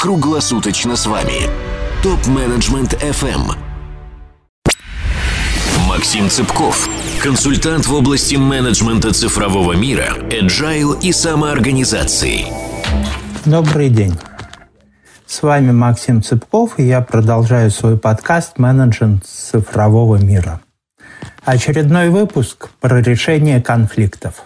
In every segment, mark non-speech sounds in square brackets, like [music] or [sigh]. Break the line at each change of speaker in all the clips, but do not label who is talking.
круглосуточно с вами. Топ-менеджмент FM. Максим Цыпков, консультант в области менеджмента цифрового мира, agile и самоорганизации.
Добрый день. С вами Максим Цыпков, и я продолжаю свой подкаст «Менеджмент цифрового мира». Очередной выпуск про решение конфликтов.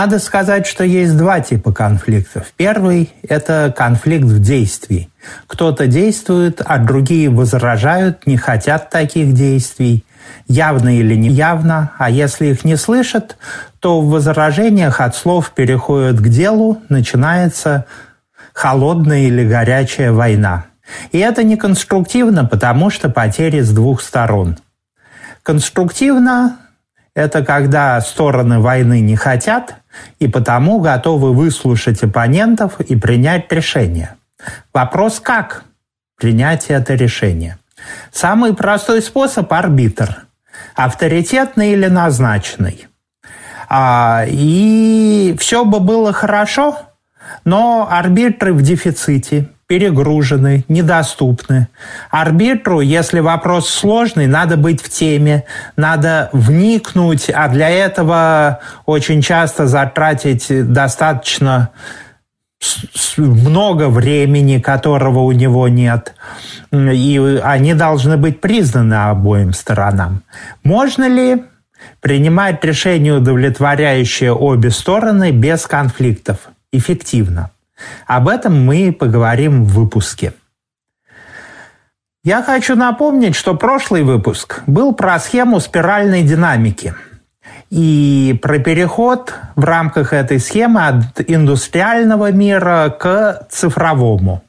Надо сказать, что есть два типа конфликтов. Первый – это конфликт в действии. Кто-то действует, а другие возражают, не хотят таких действий, явно или неявно, а если их не слышат, то в возражениях от слов переходят к делу, начинается холодная или горячая война. И это не конструктивно, потому что потери с двух сторон – Конструктивно – это когда стороны войны не хотят и потому готовы выслушать оппонентов и принять решение. Вопрос – как принять это решение? Самый простой способ – арбитр. Авторитетный или назначенный. А, и все бы было хорошо, но арбитры в дефиците, перегружены, недоступны. Арбитру, если вопрос сложный, надо быть в теме, надо вникнуть, а для этого очень часто затратить достаточно много времени, которого у него нет, и они должны быть признаны обоим сторонам. Можно ли принимать решение, удовлетворяющее обе стороны, без конфликтов? Эффективно. Об этом мы поговорим в выпуске. Я хочу напомнить, что прошлый выпуск был про схему спиральной динамики и про переход в рамках этой схемы от индустриального мира к цифровому –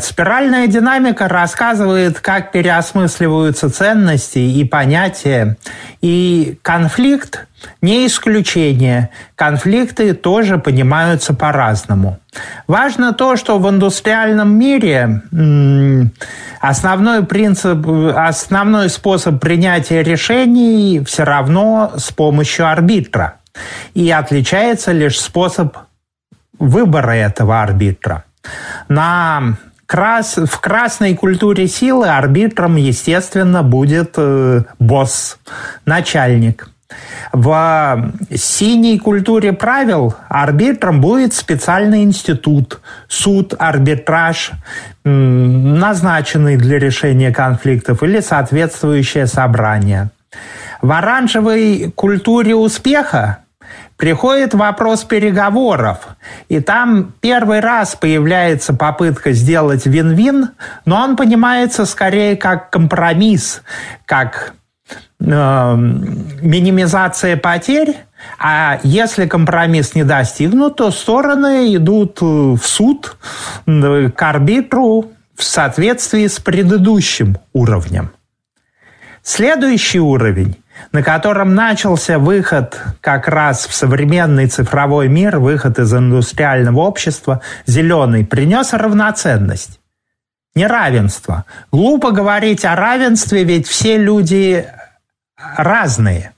спиральная динамика рассказывает, как переосмысливаются ценности и понятия. И конфликт не исключение. Конфликты тоже понимаются по-разному. Важно то, что в индустриальном мире основной принцип, основной способ принятия решений все равно с помощью арбитра. И отличается лишь способ выбора этого арбитра. На крас... В красной культуре силы арбитром, естественно, будет э, босс, начальник. В синей культуре правил арбитром будет специальный институт, суд, арбитраж, назначенный для решения конфликтов или соответствующее собрание. В оранжевой культуре успеха приходит вопрос переговоров, и там первый раз появляется попытка сделать вин-вин, но он понимается скорее как компромисс, как э, минимизация потерь, а если компромисс не достигнут, то стороны идут в суд к арбитру в соответствии с предыдущим уровнем. Следующий уровень на котором начался выход как раз в современный цифровой мир, выход из индустриального общества, зеленый, принес равноценность. Неравенство. Глупо говорить о равенстве, ведь все люди разные.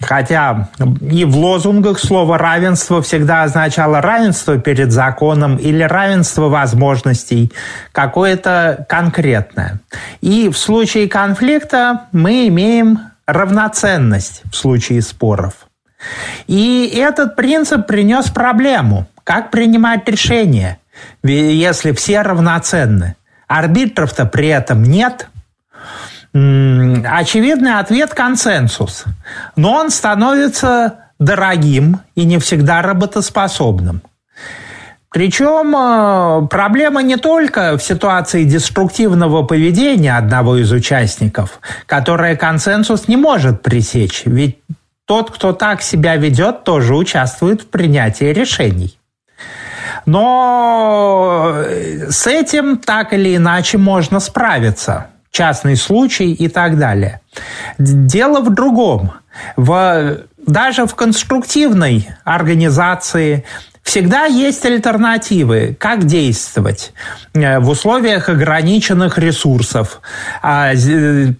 Хотя и в лозунгах слово равенство всегда означало равенство перед законом или равенство возможностей, какое-то конкретное. И в случае конфликта мы имеем равноценность в случае споров. И этот принцип принес проблему. Как принимать решения, если все равноценны? Арбитров-то при этом нет. Очевидный ответ – консенсус. Но он становится дорогим и не всегда работоспособным – причем э, проблема не только в ситуации деструктивного поведения одного из участников, которое консенсус не может пресечь, ведь тот, кто так себя ведет, тоже участвует в принятии решений. Но э, с этим так или иначе можно справиться. Частный случай и так далее. Дело в другом. В, даже в конструктивной организации Всегда есть альтернативы, как действовать э, в условиях ограниченных ресурсов. А,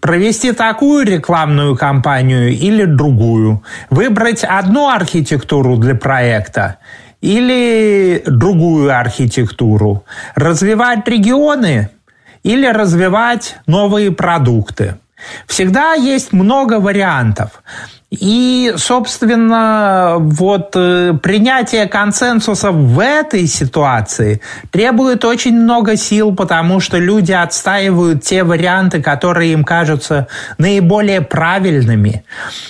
провести такую рекламную кампанию или другую. Выбрать одну архитектуру для проекта или другую архитектуру, развивать регионы или развивать новые продукты. Всегда есть много вариантов. И, собственно, вот э, принятие консенсуса в этой ситуации требует очень много сил, потому что люди отстаивают те варианты, которые им кажутся наиболее правильными.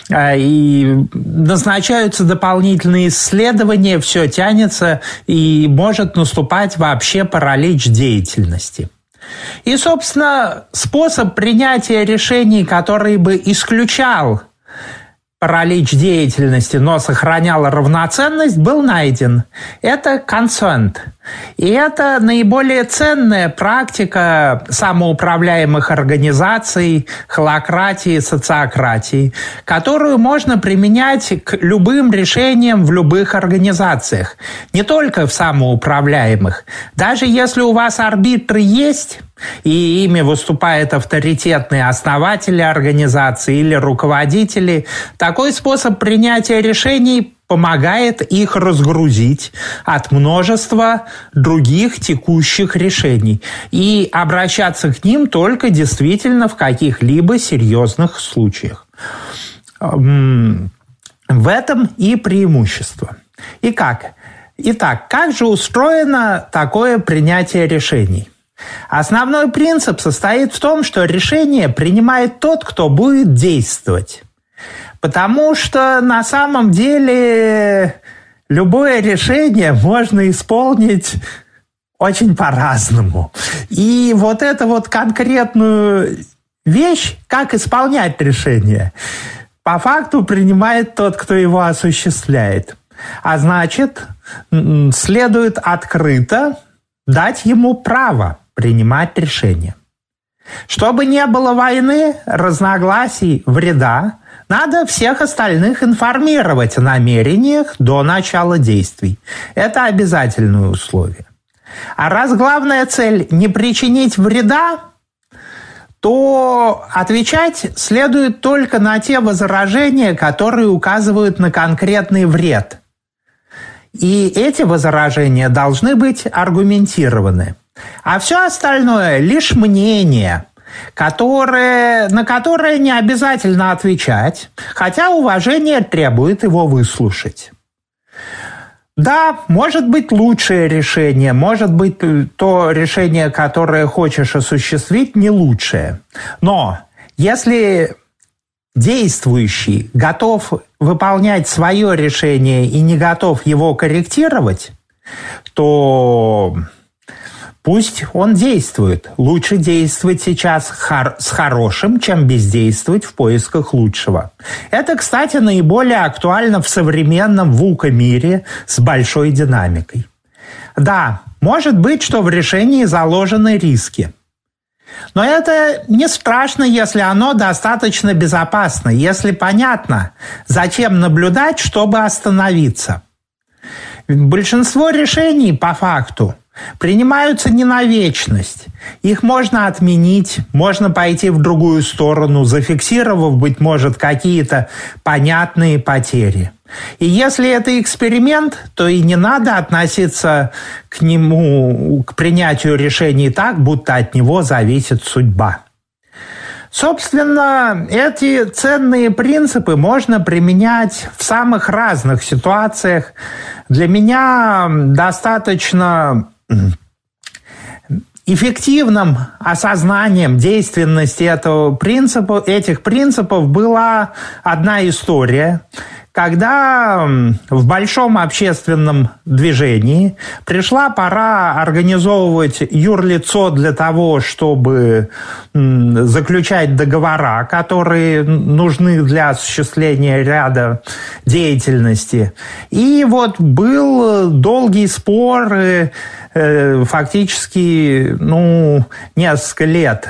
Э, и назначаются дополнительные исследования, все тянется и может наступать вообще паралич деятельности. И, собственно, способ принятия решений, который бы исключал паралич деятельности, но сохранял равноценность, был найден. Это консент. И это наиболее ценная практика самоуправляемых организаций, холократии, социократии, которую можно применять к любым решениям в любых организациях, не только в самоуправляемых. Даже если у вас арбитры есть, и ими выступают авторитетные основатели организации или руководители, такой способ принятия решений помогает их разгрузить от множества других текущих решений и обращаться к ним только действительно в каких-либо серьезных случаях. В этом и преимущество. И как? Итак, как же устроено такое принятие решений? Основной принцип состоит в том, что решение принимает тот, кто будет действовать. Потому что на самом деле любое решение можно исполнить очень по-разному. И вот эту вот конкретную вещь, как исполнять решение, по факту принимает тот, кто его осуществляет. А значит, следует открыто дать ему право принимать решения. Чтобы не было войны, разногласий, вреда, надо всех остальных информировать о намерениях до начала действий. Это обязательное условие. А раз главная цель не причинить вреда, то отвечать следует только на те возражения, которые указывают на конкретный вред. И эти возражения должны быть аргументированы. А все остальное лишь мнение – которое, на которое не обязательно отвечать, хотя уважение требует его выслушать. Да, может быть лучшее решение, может быть то решение, которое хочешь осуществить, не лучшее. Но если действующий готов выполнять свое решение и не готов его корректировать, то Пусть он действует. Лучше действовать сейчас хор с хорошим, чем бездействовать в поисках лучшего. Это, кстати, наиболее актуально в современном ВУКа-мире с большой динамикой. Да, может быть, что в решении заложены риски. Но это не страшно, если оно достаточно безопасно, если понятно, зачем наблюдать, чтобы остановиться. Большинство решений по факту – принимаются не на вечность. Их можно отменить, можно пойти в другую сторону, зафиксировав, быть может, какие-то понятные потери. И если это эксперимент, то и не надо относиться к нему, к принятию решений так, будто от него зависит судьба. Собственно, эти ценные принципы можно применять в самых разных ситуациях. Для меня достаточно эффективным осознанием действенности этого принципа, этих принципов была одна история, когда в большом общественном движении пришла пора организовывать юрлицо для того, чтобы заключать договора, которые нужны для осуществления ряда деятельности. И вот был долгий спор, э, фактически, ну, несколько лет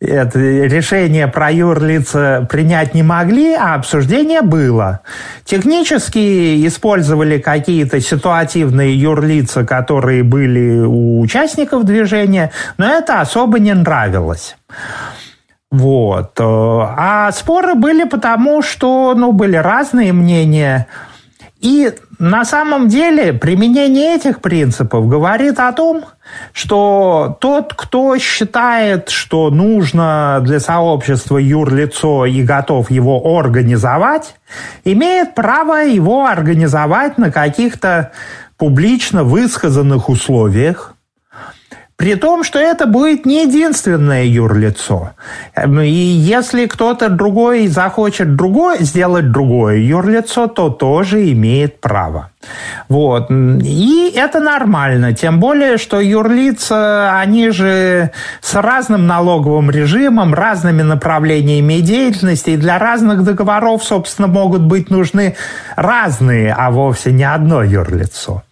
это решение про юрлица принять не могли, а обсуждение было. Технически использовали какие-то ситуативные юрлица, которые были у участников движения, но это особо не нравилось. Вот. А споры были потому, что ну, были разные мнения. И на самом деле применение этих принципов говорит о том, что тот, кто считает, что нужно для сообщества юрлицо и готов его организовать, имеет право его организовать на каких-то публично высказанных условиях, при том, что это будет не единственное юрлицо. Эм, и если кто-то другой захочет другое, сделать другое юрлицо, то тоже имеет право. Вот. И это нормально. Тем более, что юрлица, они же с разным налоговым режимом, разными направлениями деятельности, и для разных договоров, собственно, могут быть нужны разные, а вовсе не одно юрлицо.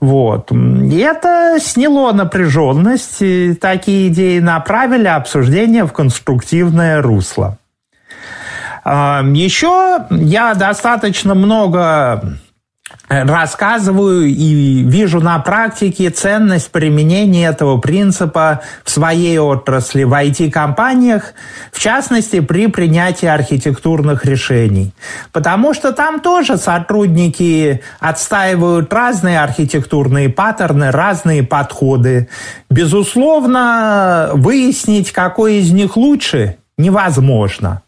Вот. Это сняло напряженность, и такие идеи направили обсуждение в конструктивное русло. Еще я достаточно много рассказываю и вижу на практике ценность применения этого принципа в своей отрасли, в IT-компаниях, в частности, при принятии архитектурных решений. Потому что там тоже сотрудники отстаивают разные архитектурные паттерны, разные подходы. Безусловно, выяснить, какой из них лучше, невозможно.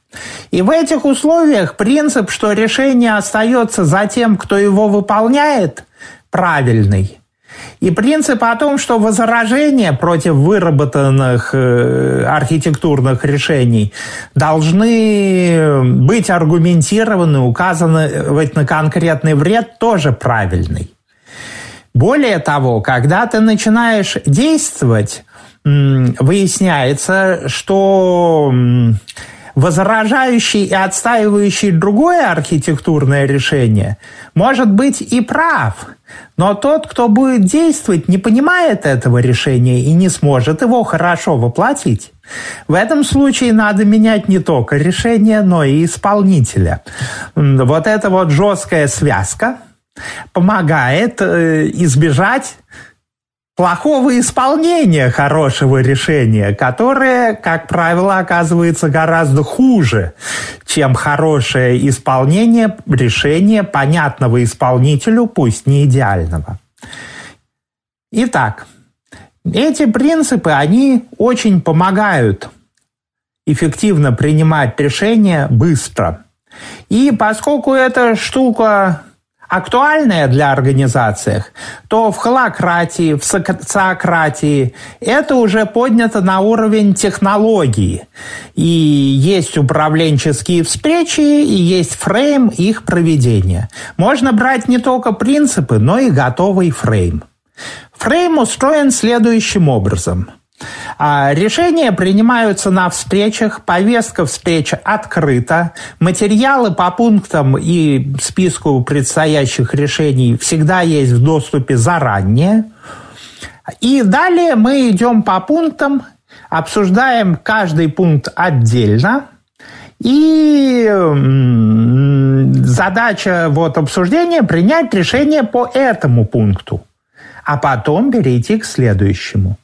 И в этих условиях принцип, что решение остается за тем, кто его выполняет, правильный. И принцип о том, что возражения против выработанных э, архитектурных решений должны быть аргументированы, указаны на конкретный вред, тоже правильный. Более того, когда ты начинаешь действовать, выясняется, что возражающий и отстаивающий другое архитектурное решение может быть и прав, но тот, кто будет действовать, не понимает этого решения и не сможет его хорошо воплотить. В этом случае надо менять не только решение, но и исполнителя. Вот эта вот жесткая связка помогает э, избежать плохого исполнения хорошего решения, которое, как правило, оказывается гораздо хуже, чем хорошее исполнение решения понятного исполнителю, пусть не идеального. Итак, эти принципы, они очень помогают эффективно принимать решения быстро. И поскольку эта штука актуальное для организации, то в холократии, в социократии это уже поднято на уровень технологии. И есть управленческие встречи, и есть фрейм их проведения. Можно брать не только принципы, но и готовый фрейм. Фрейм устроен следующим образом – решения принимаются на встречах, повестка встреч открыта, материалы по пунктам и списку предстоящих решений всегда есть в доступе заранее. И далее мы идем по пунктам, обсуждаем каждый пункт отдельно. И задача вот обсуждения принять решение по этому пункту, а потом перейти к следующему.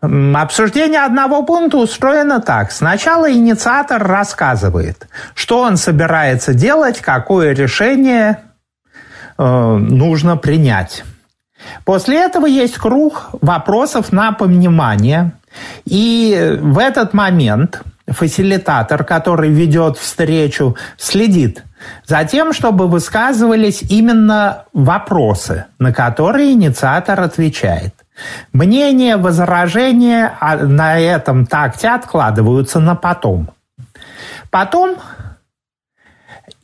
Обсуждение одного пункта устроено так. Сначала инициатор рассказывает, что он собирается делать, какое решение э, нужно принять. После этого есть круг вопросов на понимание. И в этот момент фасилитатор, который ведет встречу, следит за тем, чтобы высказывались именно вопросы, на которые инициатор отвечает. Мнения, возражения а на этом такте откладываются на потом. Потом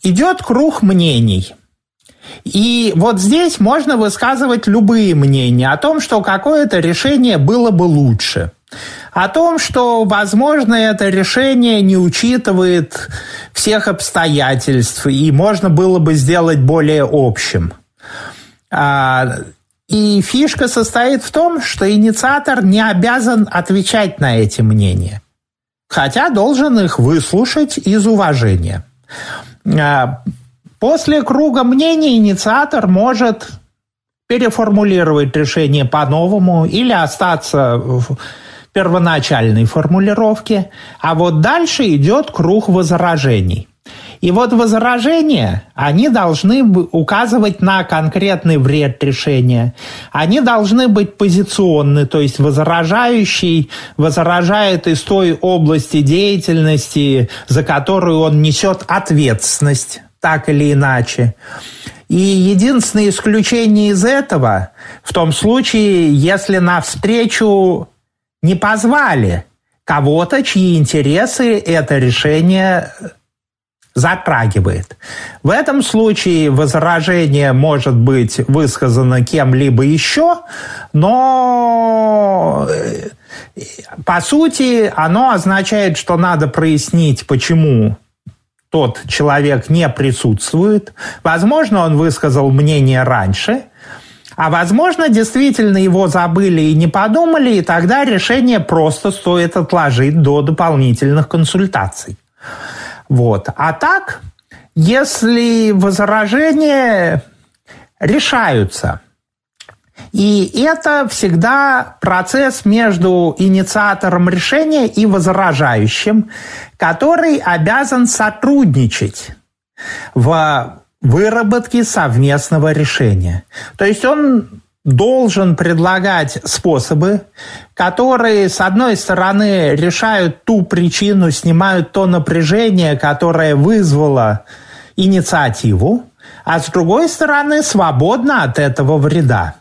идет круг мнений. И вот здесь можно высказывать любые мнения о том, что какое-то решение было бы лучше. О том, что, возможно, это решение не учитывает всех обстоятельств, и можно было бы сделать более общим. И фишка состоит в том, что инициатор не обязан отвечать на эти мнения, хотя должен их выслушать из уважения. А, после круга мнений инициатор может переформулировать решение по-новому или остаться в первоначальной формулировке, а вот дальше идет круг возражений. И вот возражения, они должны указывать на конкретный вред решения. Они должны быть позиционны, то есть возражающий возражает из той области деятельности, за которую он несет ответственность, так или иначе. И единственное исключение из этого в том случае, если на встречу не позвали кого-то, чьи интересы это решение затрагивает. В этом случае возражение может быть высказано кем-либо еще, но э, по сути оно означает, что надо прояснить, почему тот человек не присутствует. Возможно, он высказал мнение раньше, а возможно, действительно его забыли и не подумали, и тогда решение просто стоит отложить до дополнительных консультаций. Вот. А так, если возражения решаются, и это всегда процесс между инициатором решения и возражающим, который обязан сотрудничать в выработке совместного решения. То есть он должен предлагать способы, которые, с одной стороны, решают ту причину, снимают то напряжение, которое вызвало инициативу, а с другой стороны, свободно от этого вреда.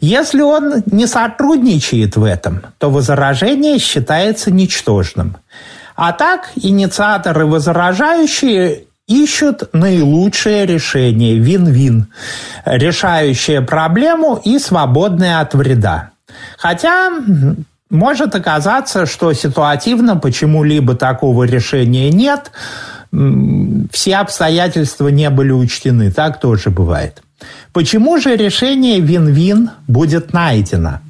Если он не сотрудничает в этом, то возражение считается ничтожным. А так инициаторы возражающие ищут наилучшее решение, вин-вин, решающее проблему и свободное от вреда. Хотя может оказаться, что ситуативно почему-либо такого решения нет, все обстоятельства не были учтены, так тоже бывает. Почему же решение вин-вин будет найдено?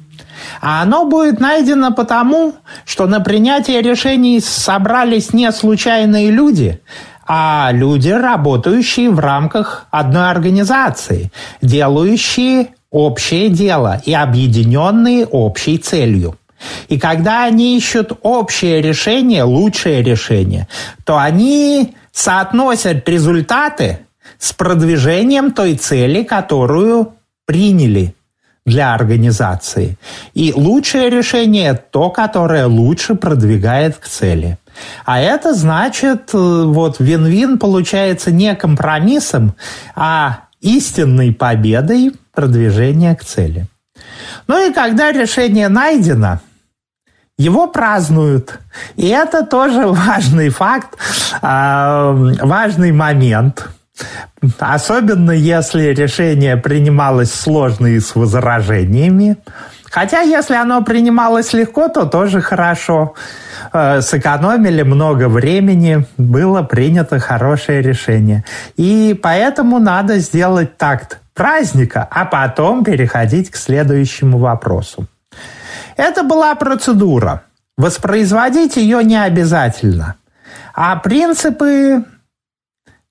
А оно будет найдено потому, что на принятие решений собрались не случайные люди, а люди, работающие в рамках одной организации, делающие общее дело и объединенные общей целью. И когда они ищут общее решение, лучшее решение, то они соотносят результаты с продвижением той цели, которую приняли для организации. И лучшее решение – то, которое лучше продвигает к цели. А это значит, э, вот вин-вин получается не компромиссом, а истинной победой продвижения к цели. Ну и когда решение найдено, его празднуют. И это тоже [laughs] важный факт, а, важный момент. Особенно если решение принималось сложно и с возражениями. Хотя, если оно принималось легко, то тоже хорошо. Э, сэкономили много времени, было принято хорошее решение. И поэтому надо сделать такт праздника, а потом переходить к следующему вопросу. Это была процедура. Воспроизводить ее не обязательно. А принципы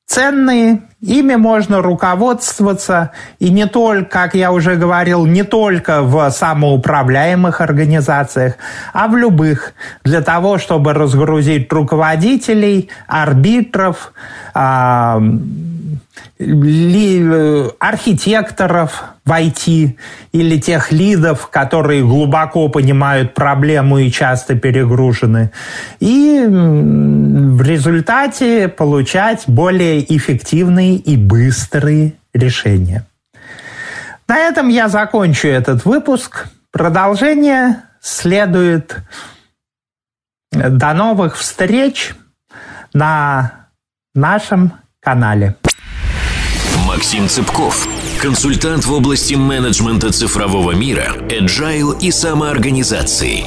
ценные, ими можно руководствоваться, и не только, как я уже говорил, не только в самоуправляемых организациях, а в любых, для того, чтобы разгрузить руководителей, арбитров, ли, архитекторов в IT или тех лидов, которые глубоко понимают проблему и часто перегружены. И в результате получать более эффективные и быстрые решения. На этом я закончу этот выпуск. Продолжение следует. До новых встреч на нашем канале.
Максим Цыпков, консультант в области менеджмента цифрового мира, agile и самоорганизации.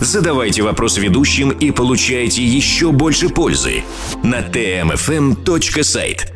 Задавайте вопрос ведущим и получайте еще больше пользы на tmfm.site.